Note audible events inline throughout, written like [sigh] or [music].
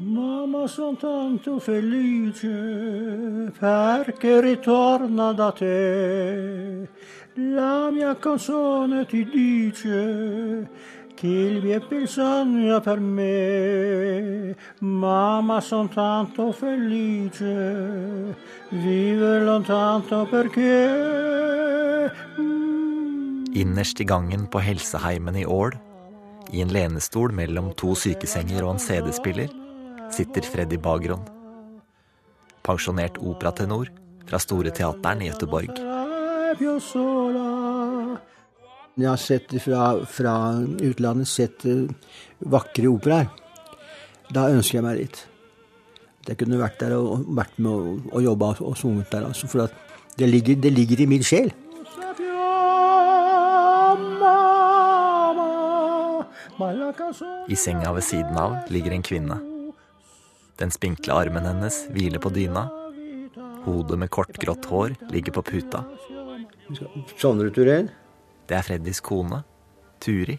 Mamma son tanto felice perché ritorna da te. La mia canzone ti dice che il mio bisogno per me. Mamma son tanto felice, vive lontano perché Innerst i gangen på helseheimen i Ål, i en lenestol mellom to sykesenger og en CD-spiller, sitter Freddy Bagron. Pensjonert operatenor fra Store Teateren i Göteborg. Jeg har sett fra, fra utlandet sett uh, vakre operaer. Da ønsker jeg meg dit. At jeg kunne vært der og vært med og, og jobba og, og sunget der. Altså, for det ligger, det ligger i min sjel. I senga ved siden av ligger en kvinne. Den spinkle armen hennes hviler på dyna. Hodet med kort, grått hår ligger på puta. Sovner du, Turen? Det er Freddys kone, Turi.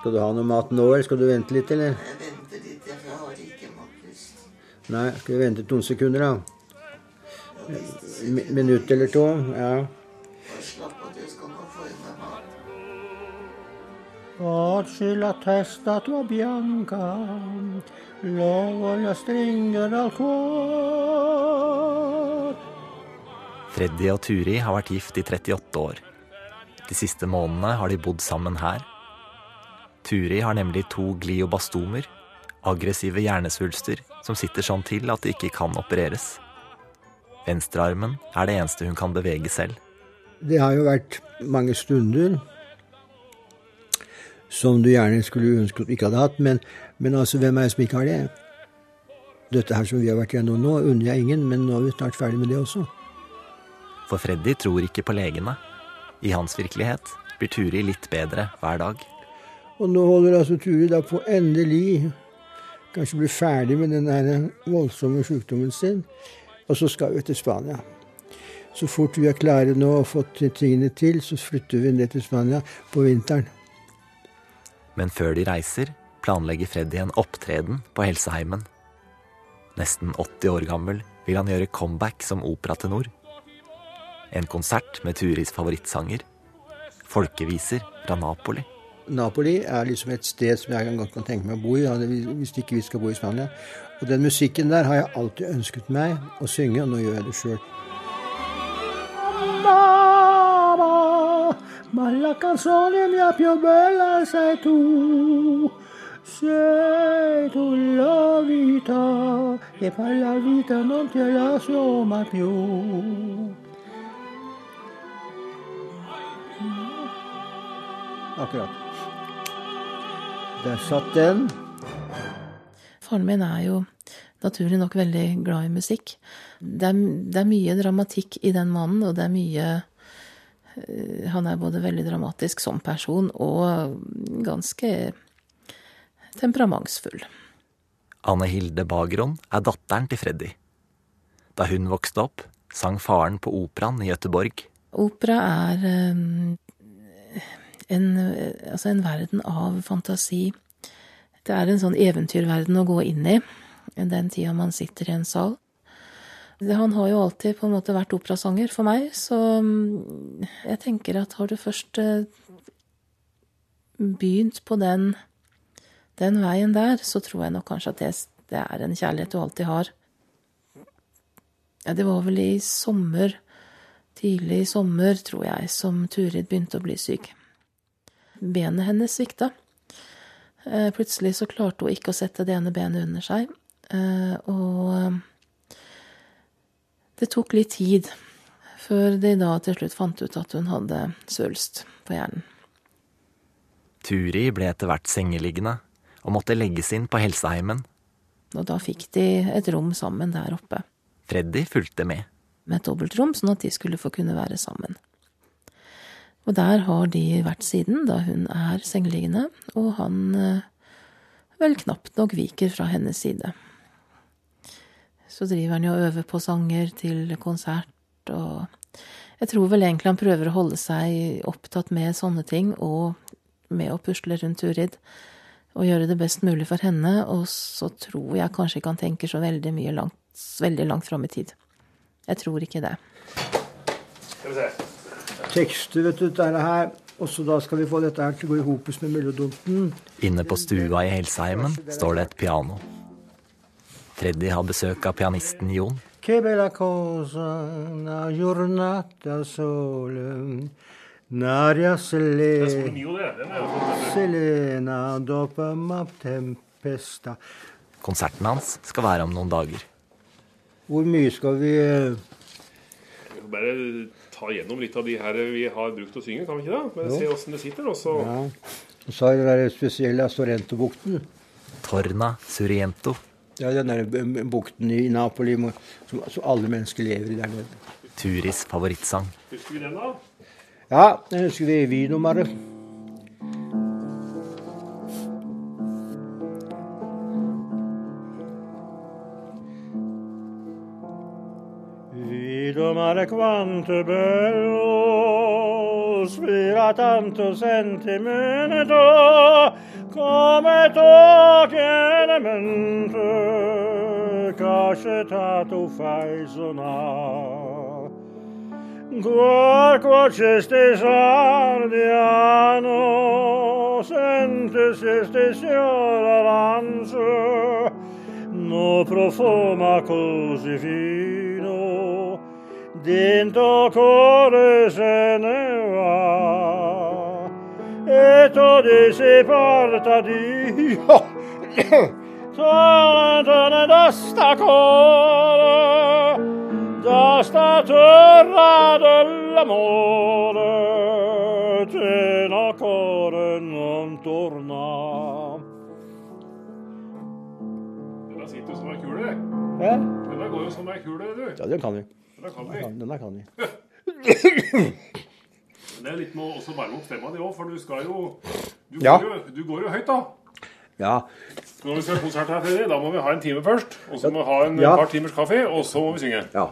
Skal du ha noe mat nå, eller skal du vente litt, eller? Jeg venter litt, for jeg har ikke matlyst. Nei, skal vi vente to sekunder, da? Minutt eller to? Ja. Slapp av, du skal nå få i meg mat. Oggi testa tua bianca, lo stringer stringere al cuore. Freddy og Turi har vært gift i 38 år. De siste månedene har de bodd sammen her. Turi har nemlig to gliobastomer, aggressive hjernesvulster, som sitter sånn til at de ikke kan opereres. Venstrearmen er det eneste hun kan bevege selv. Det har jo vært mange stunder som du gjerne skulle ønske at du ikke hadde hatt, men, men altså, hvem er det som ikke har det? Dette her som vi har vært gjennom nå, unner jeg ingen, men nå er vi snart ferdig med det også. For Freddy tror ikke på legene. I hans virkelighet blir Turi litt bedre hver dag. Og nå holder altså Turi da på endelig kanskje bli ferdig med den voldsomme sykdommen sin. Og så skal vi til Spania. Så fort vi er klare nå og fått tingene til, så flytter vi ned til Spania på vinteren. Men før de reiser, planlegger Freddy en opptreden på helseheimen. Nesten 80 år gammel vil han gjøre comeback som operatenor. En konsert med Turis favorittsanger. Folkeviser fra Napoli. Napoli er liksom et sted som jeg godt kan tenke meg å bo i, hvis ikke vi skal bo i Spania. Og den musikken der har jeg alltid ønsket meg å synge, og nå gjør jeg det sjøl. Ma la canzone mia più bella sei tu, sei tu la vita, e per la vita non ti lascio mai più. Akkurat. Der satt den. Faren min er jo naturlig nok veldig glad i musikk. Det er, det er mye dramatikk i den mannen, og det er mye eh, Han er både veldig dramatisk som person og ganske temperamentsfull. Anne Hilde Bagron er datteren til Freddy. Da hun vokste opp, sang faren på operaen i Gøteborg. Opera er um, en, altså en verden av fantasi. Det er en sånn eventyrverden å gå inn i den tida man sitter i en sal. Han har jo alltid på en måte vært operasanger for meg, så jeg tenker at har du først begynt på den, den veien der, så tror jeg nok kanskje at det, det er en kjærlighet du alltid har. Ja, det var vel i sommer, tidlig i sommer, tror jeg, som Turid begynte å bli syk. Benet hennes svikta. Plutselig så klarte hun ikke å sette det ene benet under seg, og det tok litt tid før de da til slutt fant ut at hun hadde svulst på hjernen. Turi ble etter hvert sengeliggende og måtte legges inn på helseheimen. Og da fikk de et rom sammen der oppe. Freddy fulgte med. Med et dobbeltrom, sånn at de skulle få kunne være sammen. Og der har de vært siden, da hun er sengeliggende, og han vel knapt nok viker fra hennes side. så driver han jo og øver på sanger til konsert, og jeg tror vel egentlig han prøver å holde seg opptatt med sånne ting, og med å pusle rundt Turid, og gjøre det best mulig for henne, og så tror jeg kanskje ikke han tenker så veldig mye langt, veldig langt fram i tid. Jeg tror ikke det. Skal vi se. Tekster, vet du, dette er her. Og så da skal vi få dette her til å gå i hopus med melodonten. Inne på stua i Helseheimen står det et piano. Freddy har besøk av pianisten Jon. Che bella cosa, una giornata sole, n'aria Det sele, Sol Mio, det. Den jo fått, vet du. selena dopo ma tempesta. Konserten hans skal være om noen dager. Hvor mye skal vi eh, bare ta gjennom litt av de her vi har brukt å synge, kan vi ikke det? Men se åssen det sitter, og så Ja. Og så er det den der spesielle Sorrento-bukten. Torna Suriento. Ja, den der eh, bukten i Napoli som, som alle mennesker lever i der nede. Turis favorittsang. Husker vi den, da? Ja, den husker vi i nummeret. dico male quanto è bello spira tanto sentimento come tu tiene mente cascetà tu fai sonar cuor cuocesti sardiano sente se stessio l'avanzo no profuma così via. Dentro cuore se ne va, e tu si porta Dio, [coughs] torna da sta cuore, da sta terra dell'amore, te no cuore non torna. Denne sitter jo som ei kule. Ja, Denne går jo som ei kule, du. ja den kan vi. Denne kan vi. Denne kan vi. Det er litt med å også varme opp stemma di òg, for du skal jo du, Ja. går jo du går jo høyt, da. Ja, Når vi skal ha konsert her, Fredrik, da må vi ha en time først. Og så må vi ha en Ja. par timers kaffe, og så må vi synge. ja.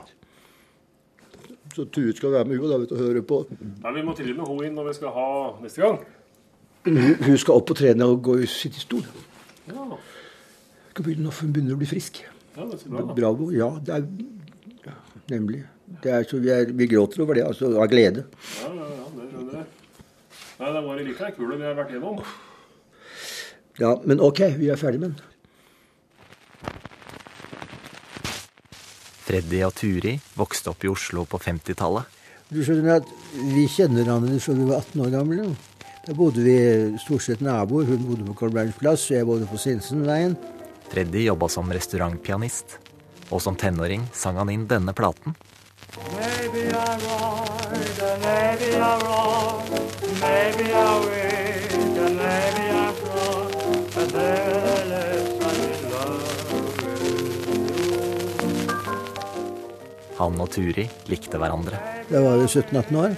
Så Turid skal være med og da, vet du, høre på. Nei, Vi må til og med henne inn når vi skal ha neste gang. Hun, hun skal opp og trene og gå i sitte i stol. Ja, Skal begynne, hun begynner å bli frisk. ja det er bra, da. Bravo. Ja, det er ja, nemlig. Det er så vi, er, vi gråter over det, altså av glede. Ja, ja, ja, det skjønner jeg. Nei, det var like kule vi har vært gjennom. Ja, men ok, vi er ferdig med den. Freddy og Turi vokste opp i Oslo på 50-tallet. Du skjønner at Vi kjenner hverandre fra vi var 18 år gamle. Da bodde vi stort sett naboer. Hun bodde på Kolbergs plass, og jeg bodde på Sinsenveien. Freddy jobba som restaurantpianist. Og som tenåring sang han inn denne platen. Maybe I'm right, and maybe I'm wrong. Maybe I'm weak, and maybe I'm strong. But nevertheless, I'm in love with you. Han og Turi likte hverandre. Jeg var jo 17-18 år.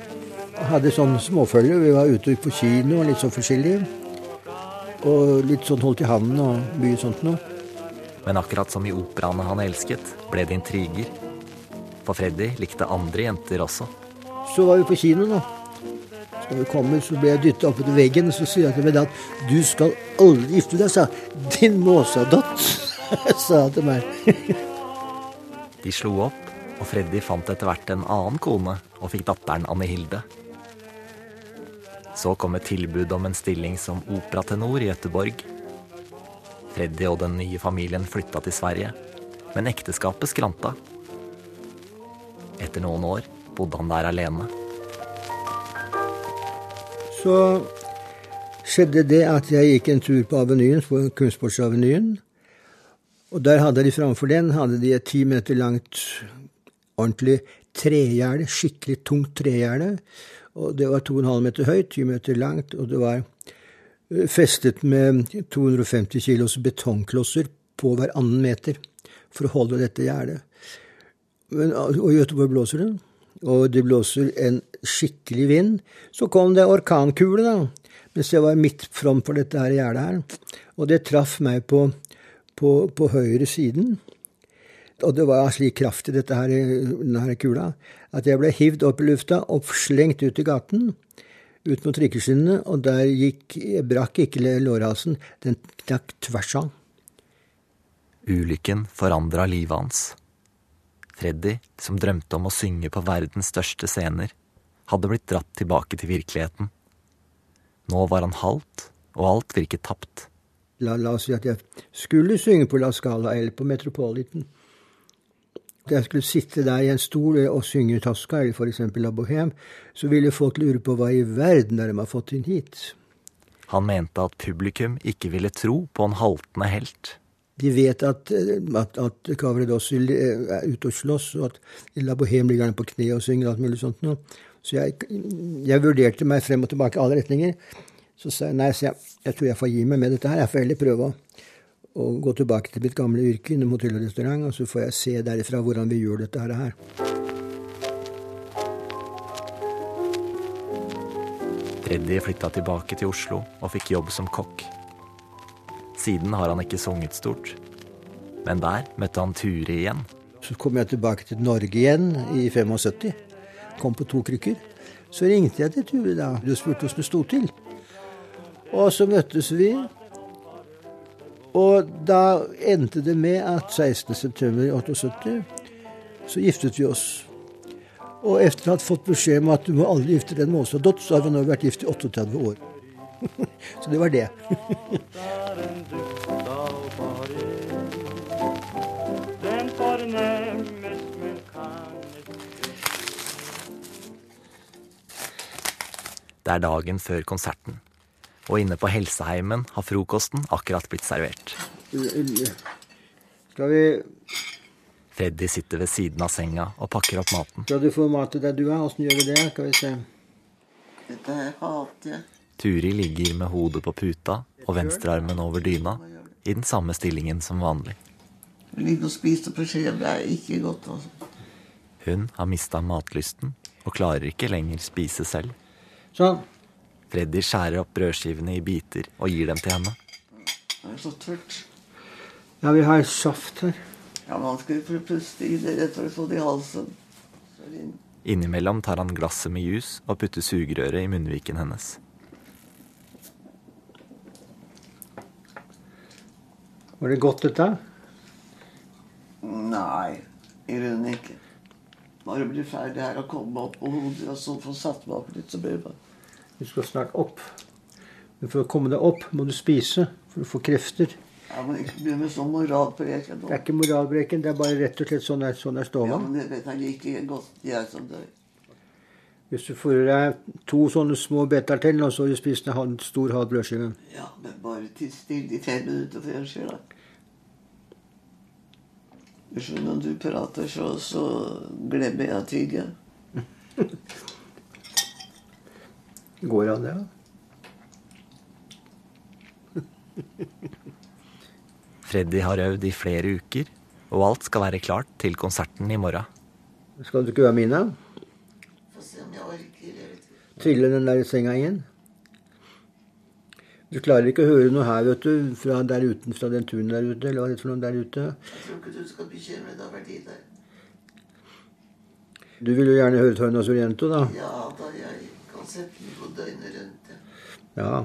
Jeg Hadde sånn småfølge. Vi var ute på kino og litt sånn forskjellig. Og litt sånn holdt i handen og mye sånt noe. Men akkurat som i operaene han elsket, ble det intriger. For Freddy likte andre jenter også. Så var vi på kino da vi kommer, så ble jeg dytta opp etter veggen, og så sier jeg til meg at du skal aldri gifte deg, sa. Din måsadott, [laughs] sa han til meg. [laughs] De slo opp, og Freddy fant etter hvert en annen kone og fikk datteren Anne Hilde. Så kom et tilbud om en stilling som operatenor i Göteborg. Freddy og den nye familien flytta til Sverige, men ekteskapet skranta. Etter noen år bodde han der alene. Så skjedde det at jeg gikk en tur på Avenyen, på Kunstsportsavenyen. Og der hadde de framfor den hadde de et ti meter langt ordentlig tregjerde, skikkelig tungt tregjerde. Og det var 2,5 meter høyt, 10 meter langt, og det var festet med 250 kilos betongklosser på hver annen meter for å holde dette gjerdet. Og i Göteborg blåser det, og det blåser en skikkelig vind. Så kom det orkankule, da, mens jeg var midt framfor dette her gjerdet her. Og det traff meg på, på, på høyre siden. Og det var slik kraft i dette her, denne kula at jeg ble hivd opp i lufta og slengt ut i gaten. Ut mot trikkeskinnene, og der gikk, brakk ikke lårhalsen, den knakk tvers av. Ulykken forandra livet hans. Freddy, som drømte om å synge på verdens største scener, hadde blitt dratt tilbake til virkeligheten. Nå var han halvt, og alt virket tapt. La, la oss si at jeg skulle synge på La Scala eller på Metropolitan. Jeg skulle sitte der i en stol og synge Tosca eller f.eks. La Bohème, så ville folk lure på hva i verden er de har fått inn hit. Han mente at publikum ikke ville tro på en haltende helt. De vet at, at, at Cavaredossi er ute og slåss, og at La Bohème ligger han på kne og synger alt mulig sånt noe. Så jeg, jeg, vurderte meg frem og tilbake i alle retninger. Så sa jeg nei, så jeg, jeg tror jeg får gi meg med dette her. Jeg får heller prøve å og gå tilbake til mitt gamle yrke innom hotell og restaurant, og så får jeg se derifra hvordan vi gjør dette her. Freddy flytta tilbake til Oslo og fikk jobb som kokk. Siden har han ikke sunget stort. Men der møtte han Ture igjen. Så kom jeg tilbake til Norge igjen i 75. Kom på to krykker. Så ringte jeg til Ture da. Du spurte hvordan det sto til. Og så møttes vi og da endte det med at 16.9.78 så giftet vi oss. Og etter å ha fått beskjed om at du må aldri gifte deg med Åsa Dott, så har vi nå vært gift i 38 år. [laughs] så det var det. Det er dagen før konserten og inne på helseheimen har frokosten akkurat blitt servert. Skal vi Freddy sitter ved siden av senga og pakker opp maten. Skal du få mat til deg, du er? Åssen gjør vi det? Skal vi se. Dette her hater jeg. Turi ligger med hodet på puta og venstrearmen over dyna i den samme stillingen som vanlig. Ligge og spise på skje, det er ikke godt. altså. Hun har mista matlysten og klarer ikke lenger spise selv. Sånn. Freddy skjærer opp brødskivene i biter og gir dem til henne. Det er så tørt. Ja, vi har saft her. Ja, Man skal jo puste i det rett og slett i halsen. Innimellom tar han glasset med juice og putter sugerøret i munnviken hennes. Var det godt, dette? Nei, i grunnen ikke. Bare bli ferdig her og komme opp på hodet, og så få satt meg opp litt, så blir det bare Du skal snart opp. Men for å komme deg opp må du spise, for å få krefter. Ja, men ikke begynn med sånn moralpreken. Det er ikke moralbreken, det er bare rett og slett sånn er, sånn er Ja, men det vet jeg like godt jeg som dør. Hvis du får i deg to sånne små beter til, og så har du spist en stor halv brødskive. Ja, men bare til stille i fem minutter før jeg skjer deg. Du skjønner, når du prater så, så glemmer jeg tygge. [laughs] Går an, det? Ja? [laughs] Freddy har øvd i flere uker, og alt skal være klart til konserten i morgen. Skal du ikke være Mina? Få se om jeg orker. Trille den der senga igjen? Du klarer ikke å høre noe her, vet du, fra der uten, fra den turen der ute, eller hva det er for noe der ute. Jeg tror ikke du skal bekymre deg over de der. Du vil jo gjerne høre Torna Soriento, da. Ja da, jeg den på døgnet rundt. ja.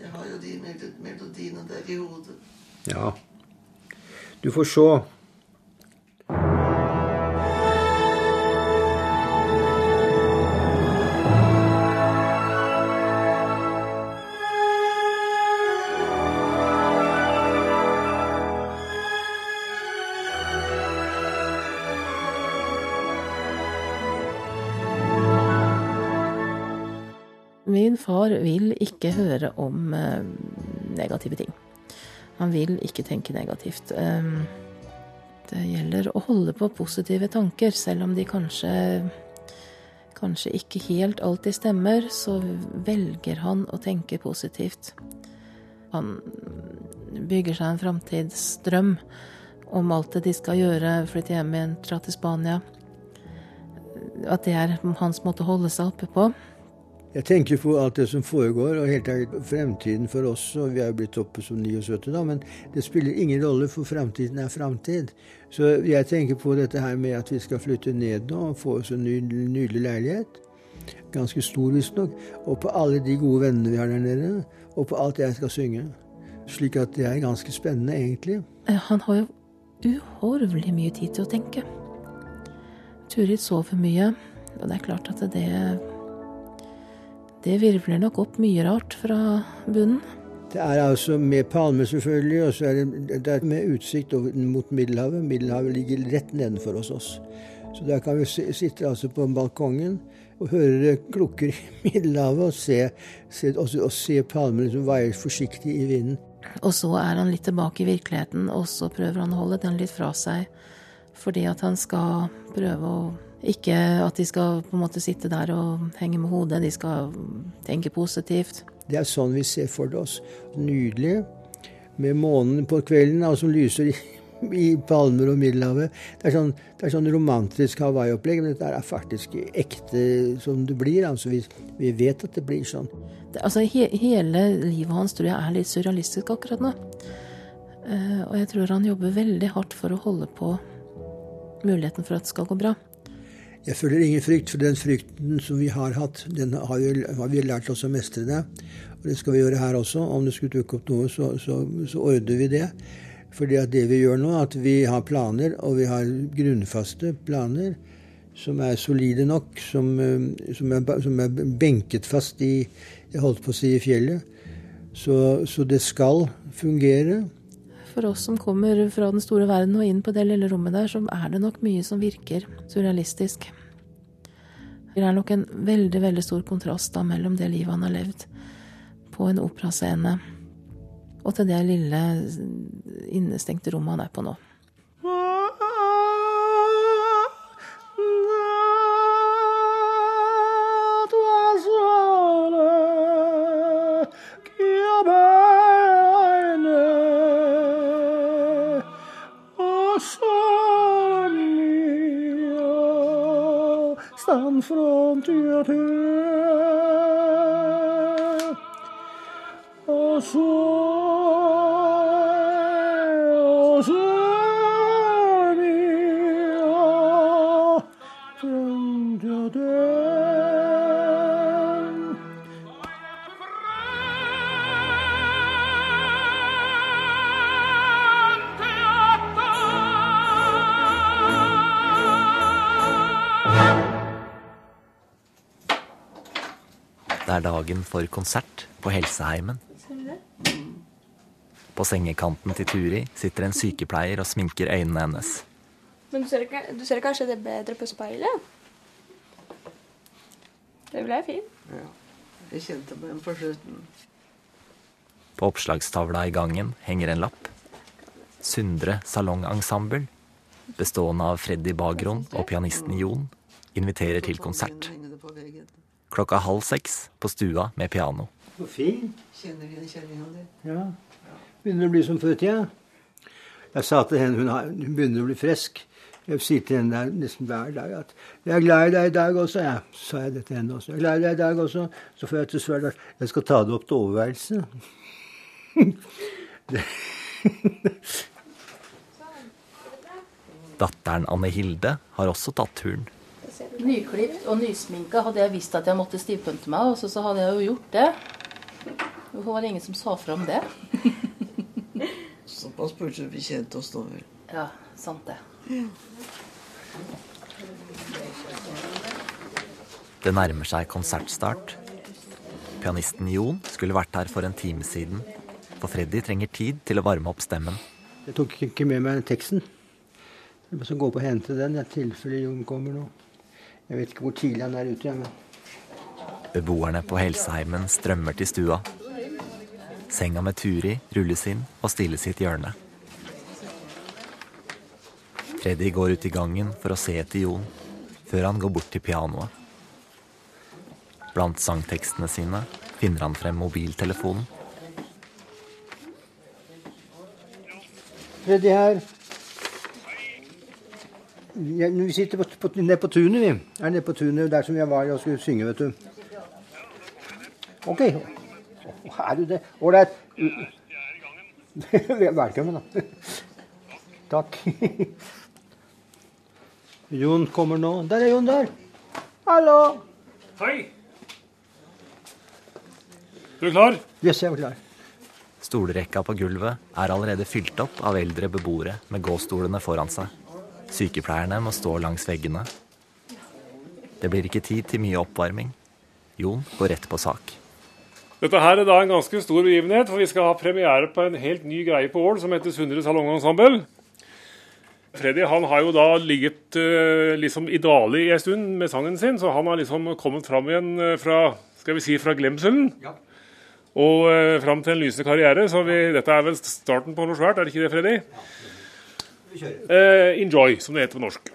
Jeg har jo de mel- melodiene der i hodet. Ja. Du får se. Min far vil ikke høre om eh, negative ting. Han vil ikke tenke negativt. Eh, det gjelder å holde på positive tanker, selv om de kanskje kanskje ikke helt alltid stemmer, så velger han å tenke positivt. Han bygger seg en framtidsdrøm om alt det de skal gjøre, flytte hjem igjen, dra til Spania. At det er hans måte å holde seg oppe på. Jeg tenker på alt det som foregår, og helt ærlig fremtiden for oss. og Vi er jo blitt oppe som 79 da, men det spiller ingen rolle, for fremtiden er fremtid. Så jeg tenker på dette her med at vi skal flytte ned nå og få oss en ny, nydelig leilighet. Ganske stor, visstnok. Og på alle de gode vennene vi har der nede. Og på alt jeg skal synge. Slik at det er ganske spennende, egentlig. Eh, Han har jo uhorvelig mye tid til å tenke. Turid sover mye, og det er klart at det Det virvler nok opp mye rart fra bunnen. Det er altså med palmer, selvfølgelig, og så er det, det er med utsikt mot Middelhavet. Middelhavet ligger rett nedenfor hos oss. Så der kan vi sitte altså på balkongen og høre klukker i [laughs] Middelhavet og se, se, og, og se palmene som veier forsiktig i vinden. Og så er han litt tilbake i virkeligheten, og så prøver han å holde den litt fra seg. Fordi at han skal prøve å Ikke at de skal på en måte sitte der og henge med hodet, de skal tenke positivt. Det er sånn vi ser for oss. Nydelig. Med månen på kvelden som lyser i, i palmer og Middelhavet. Det er sånn, det er sånn romantisk Hawaii-opplegg, men dette er faktisk ekte som det blir. Altså, vi, vi vet at det blir sånn. Det, altså, he, hele livet hans tror jeg er litt surrealistisk akkurat nå. Uh, og jeg tror han jobber veldig hardt for å holde på muligheten for at det skal gå bra. Jeg føler ingen frykt, for den frykten som vi har hatt, den har vi, har vi lært oss å mestre det. Og det skal vi gjøre her også. Om det skulle dukke opp noe, så, så, så ordner vi det. Fordi det vi gjør nå, at vi har planer, og vi har grunnfaste planer som er solide nok, som, som, er, som er benket fast i Jeg holdt på å si i fjellet. Så, så det skal fungere. For oss som kommer fra den store verden og inn på det lille rommet der, så er det nok mye som virker surrealistisk. Det er nok en veldig, veldig stor kontrast da mellom det livet han har levd på en operascene, og til det lille innestengte rommet han er på nå. Og så Det er dagen for konsert på Helseheimen. På sengekanten til Turi sitter en sykepleier og sminker øynene hennes. Men du ser, ikke, du ser kanskje det bedre på speilet? Det ble fint. Ja. Jeg kjente på den på slutten. På oppslagstavla i gangen henger en lapp. Sundre salongensemble, bestående av Freddy Bagron og pianisten Jon, inviterer til konsert. Henger det på veggen. Klokka halv seks på stua med piano. Så fin. Kjenner igjen kjenninga di. Ja. Begynner å bli som før i tida. Jeg sa til henne hun, har, hun begynner å bli frisk. Jeg sier til henne der nesten hver dag at 'Jeg er glad i deg i dag også', ja, Så sa jeg det til henne også. 'Jeg er glad i deg i dag også'. Så får jeg til svar at jeg skal ta det opp til overværelse. [laughs] Datteren Anne Hilde har også tatt turen. Nyklipt og nysminka hadde jeg visst at jeg måtte stivpynte meg, og så, så hadde jeg jo gjort det. Hvorfor var det ingen som sa fra om det? Såpass burde vi kjent oss nå, vel. Ja, sant det. Det nærmer seg konsertstart. Pianisten Jon skulle vært her for en time siden, for Freddy trenger tid til å varme opp stemmen. Jeg tok ikke med meg teksten. Jeg må så gå på og hente den i tilfelle Jon kommer nå. Jeg vet ikke hvor tidlig han er ute. Men Beboerne på Helseheimen strømmer til stua. Senga med Turi rulles inn og stilles i et hjørne. Freddy går ut i gangen for å se etter Jon, før han går bort til pianoet. Blant sangtekstene sine finner han frem mobiltelefonen. Freddy her. Vi sitter på, på, nede på tunet, vi. Er nede på tunet der som jeg var og skulle synge, vet du. OK. Er du det? Ålreit. [laughs] Velkommen, da. Takk. Jon kommer nå. Der er Jon der. Hallo. Hei! Du er klar? Yes, jeg er klar. Stolrekka på gulvet er allerede fylt opp av eldre beboere med gåstolene foran seg. Sykepleierne må stå langs veggene. Det blir ikke tid til mye oppvarming. Jon går rett på sak. Dette her er da en ganske stor begivenhet, for vi skal ha premiere på en helt ny greie på Ål som heter Sundre Salongensemble. Freddy han har jo da ligget uh, liksom i dvale i en stund med sangen sin, så han har liksom kommet fram igjen uh, fra skal vi si, fra glemselen. Ja. Og uh, fram til en lysende karriere. Så vi, dette er vel starten på noe svært, er det ikke det, Freddy? Uh, enjoy, som det heter på norsk.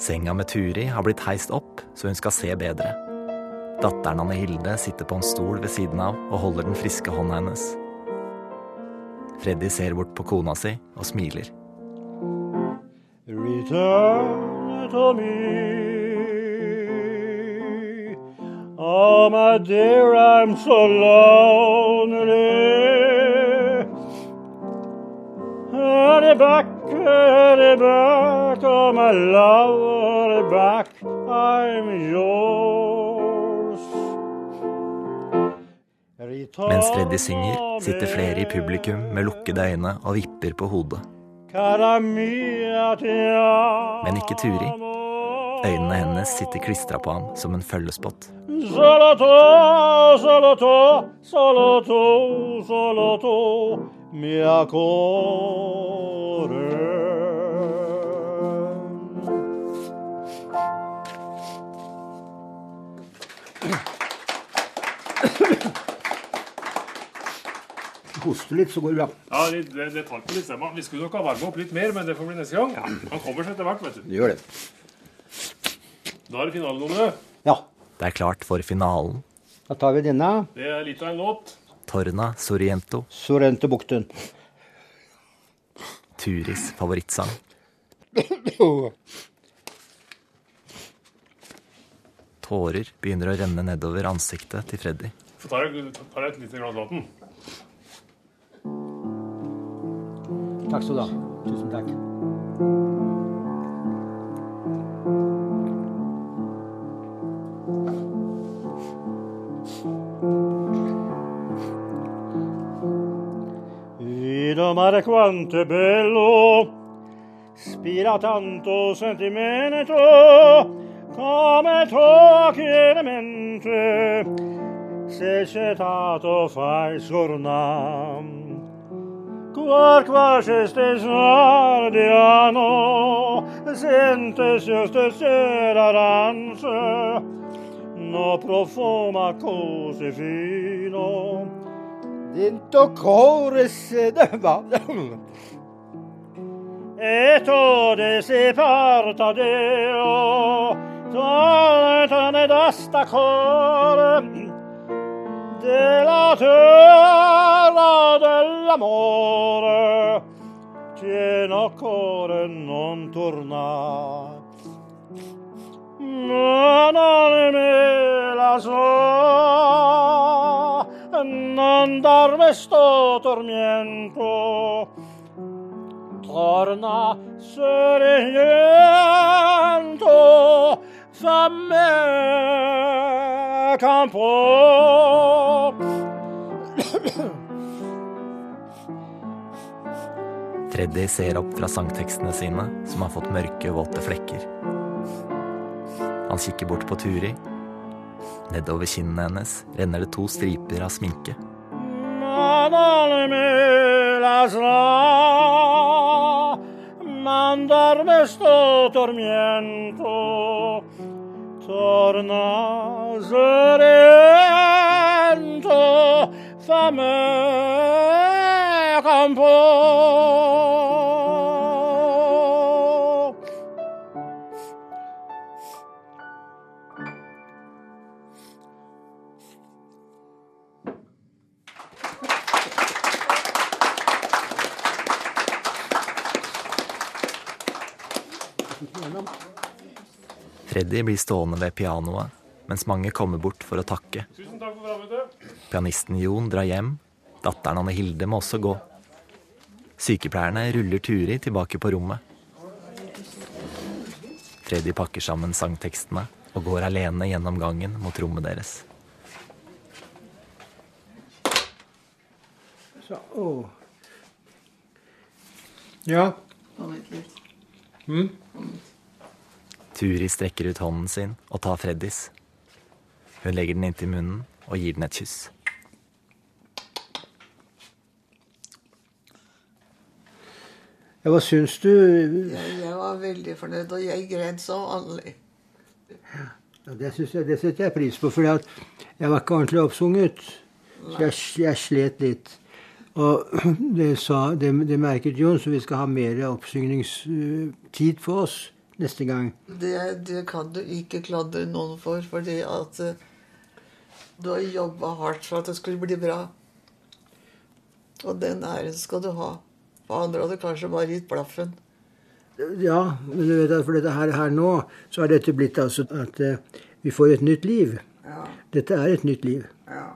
Senga med Turi har blitt heist opp så hun skal se bedre. Datteren Anne Hilde sitter på en stol ved siden av og holder den friske hånda hennes. Freddy ser bort på kona si og smiler. Return me. Oh, my dear, I'm so lonely. Hurry back, hurry back, oh, my love, hurry back, I'm yours. Mens Freddy synger, sitter flere i publikum med lukkede øyne og vipper på hodet. Men ikke Turi. Øynene hennes sitter klistra på ham som en følgespott. Solo tu, solo tu, solo tu, solo tu, mia core. Hoste litt, så går det bra. Ja, det, det, det tar på litt stemma. Vi skulle nok ha varma opp litt mer, men det får bli neste gang. Han kommer seg etter hvert, vet du. Det gjør det. Da er det finalenummeret. Ja. Det er klart for finalen. Da tar vi denne. Det er litt av en låt. Torna Soriento, Sorrentebukten. Turis favorittsang. Tårer begynner å renne nedover ansiktet til Freddy. Så tar jeg, tar jeg et lite glass vann. Takk skal du ha. Tusen takk. Vido mare quanto è bello, spira tanto sentimento, come tuo chiaramente, se cetato fai scornam. Quarquas estes ardiano, sentes este sera rance, no profuma così fino. Dento core sedeva. e tode si parta Deo, toltane d'asta core, de la terra de dell'amore tieno cuore non torna. Non me la so non darme sto tormento torna sereno fammi campo Freddy ser opp fra sangtekstene sine, som har fått mørke, våte flekker. Han kikker bort på Turi. Nedover kinnene hennes renner det to striper av sminke. Torna sorrento me Freddy blir stående ved pianoet, mens mange kommer bort for å takke. Tusen takk for frammøtet. Pianisten Jon drar hjem. Datteren Anne Hilde må også gå. Sykepleierne ruller Turi tilbake på rommet. Freddy pakker sammen sangtekstene og går alene gjennom gangen mot rommet deres. Så, å. Ja. Litt. Turi strekker ut hånden sin og tar Freddys. Hun legger den inntil munnen og gir den et kyss. ja hva syns du? Jeg, jeg var veldig fornøyd, og jeg gren som vanlig. Ja, det, synes jeg, det setter jeg pris på, for jeg var ikke ordentlig oppsunget. Så jeg, jeg slet litt. Og [clears throat] det, sa, det, det merket Jon, så vi skal ha mer oppsyngningstid for oss neste gang. Det, det kan du ikke klandre noen for, fordi at eh, du har jobba hardt for at det skulle bli bra. Og den æren skal du ha. For andre hadde kanskje bare gitt blaffen. Ja, men du vet at for dette her, her nå, så har dette blitt altså at eh, vi får et nytt liv. Ja, Dette er et nytt liv. ja.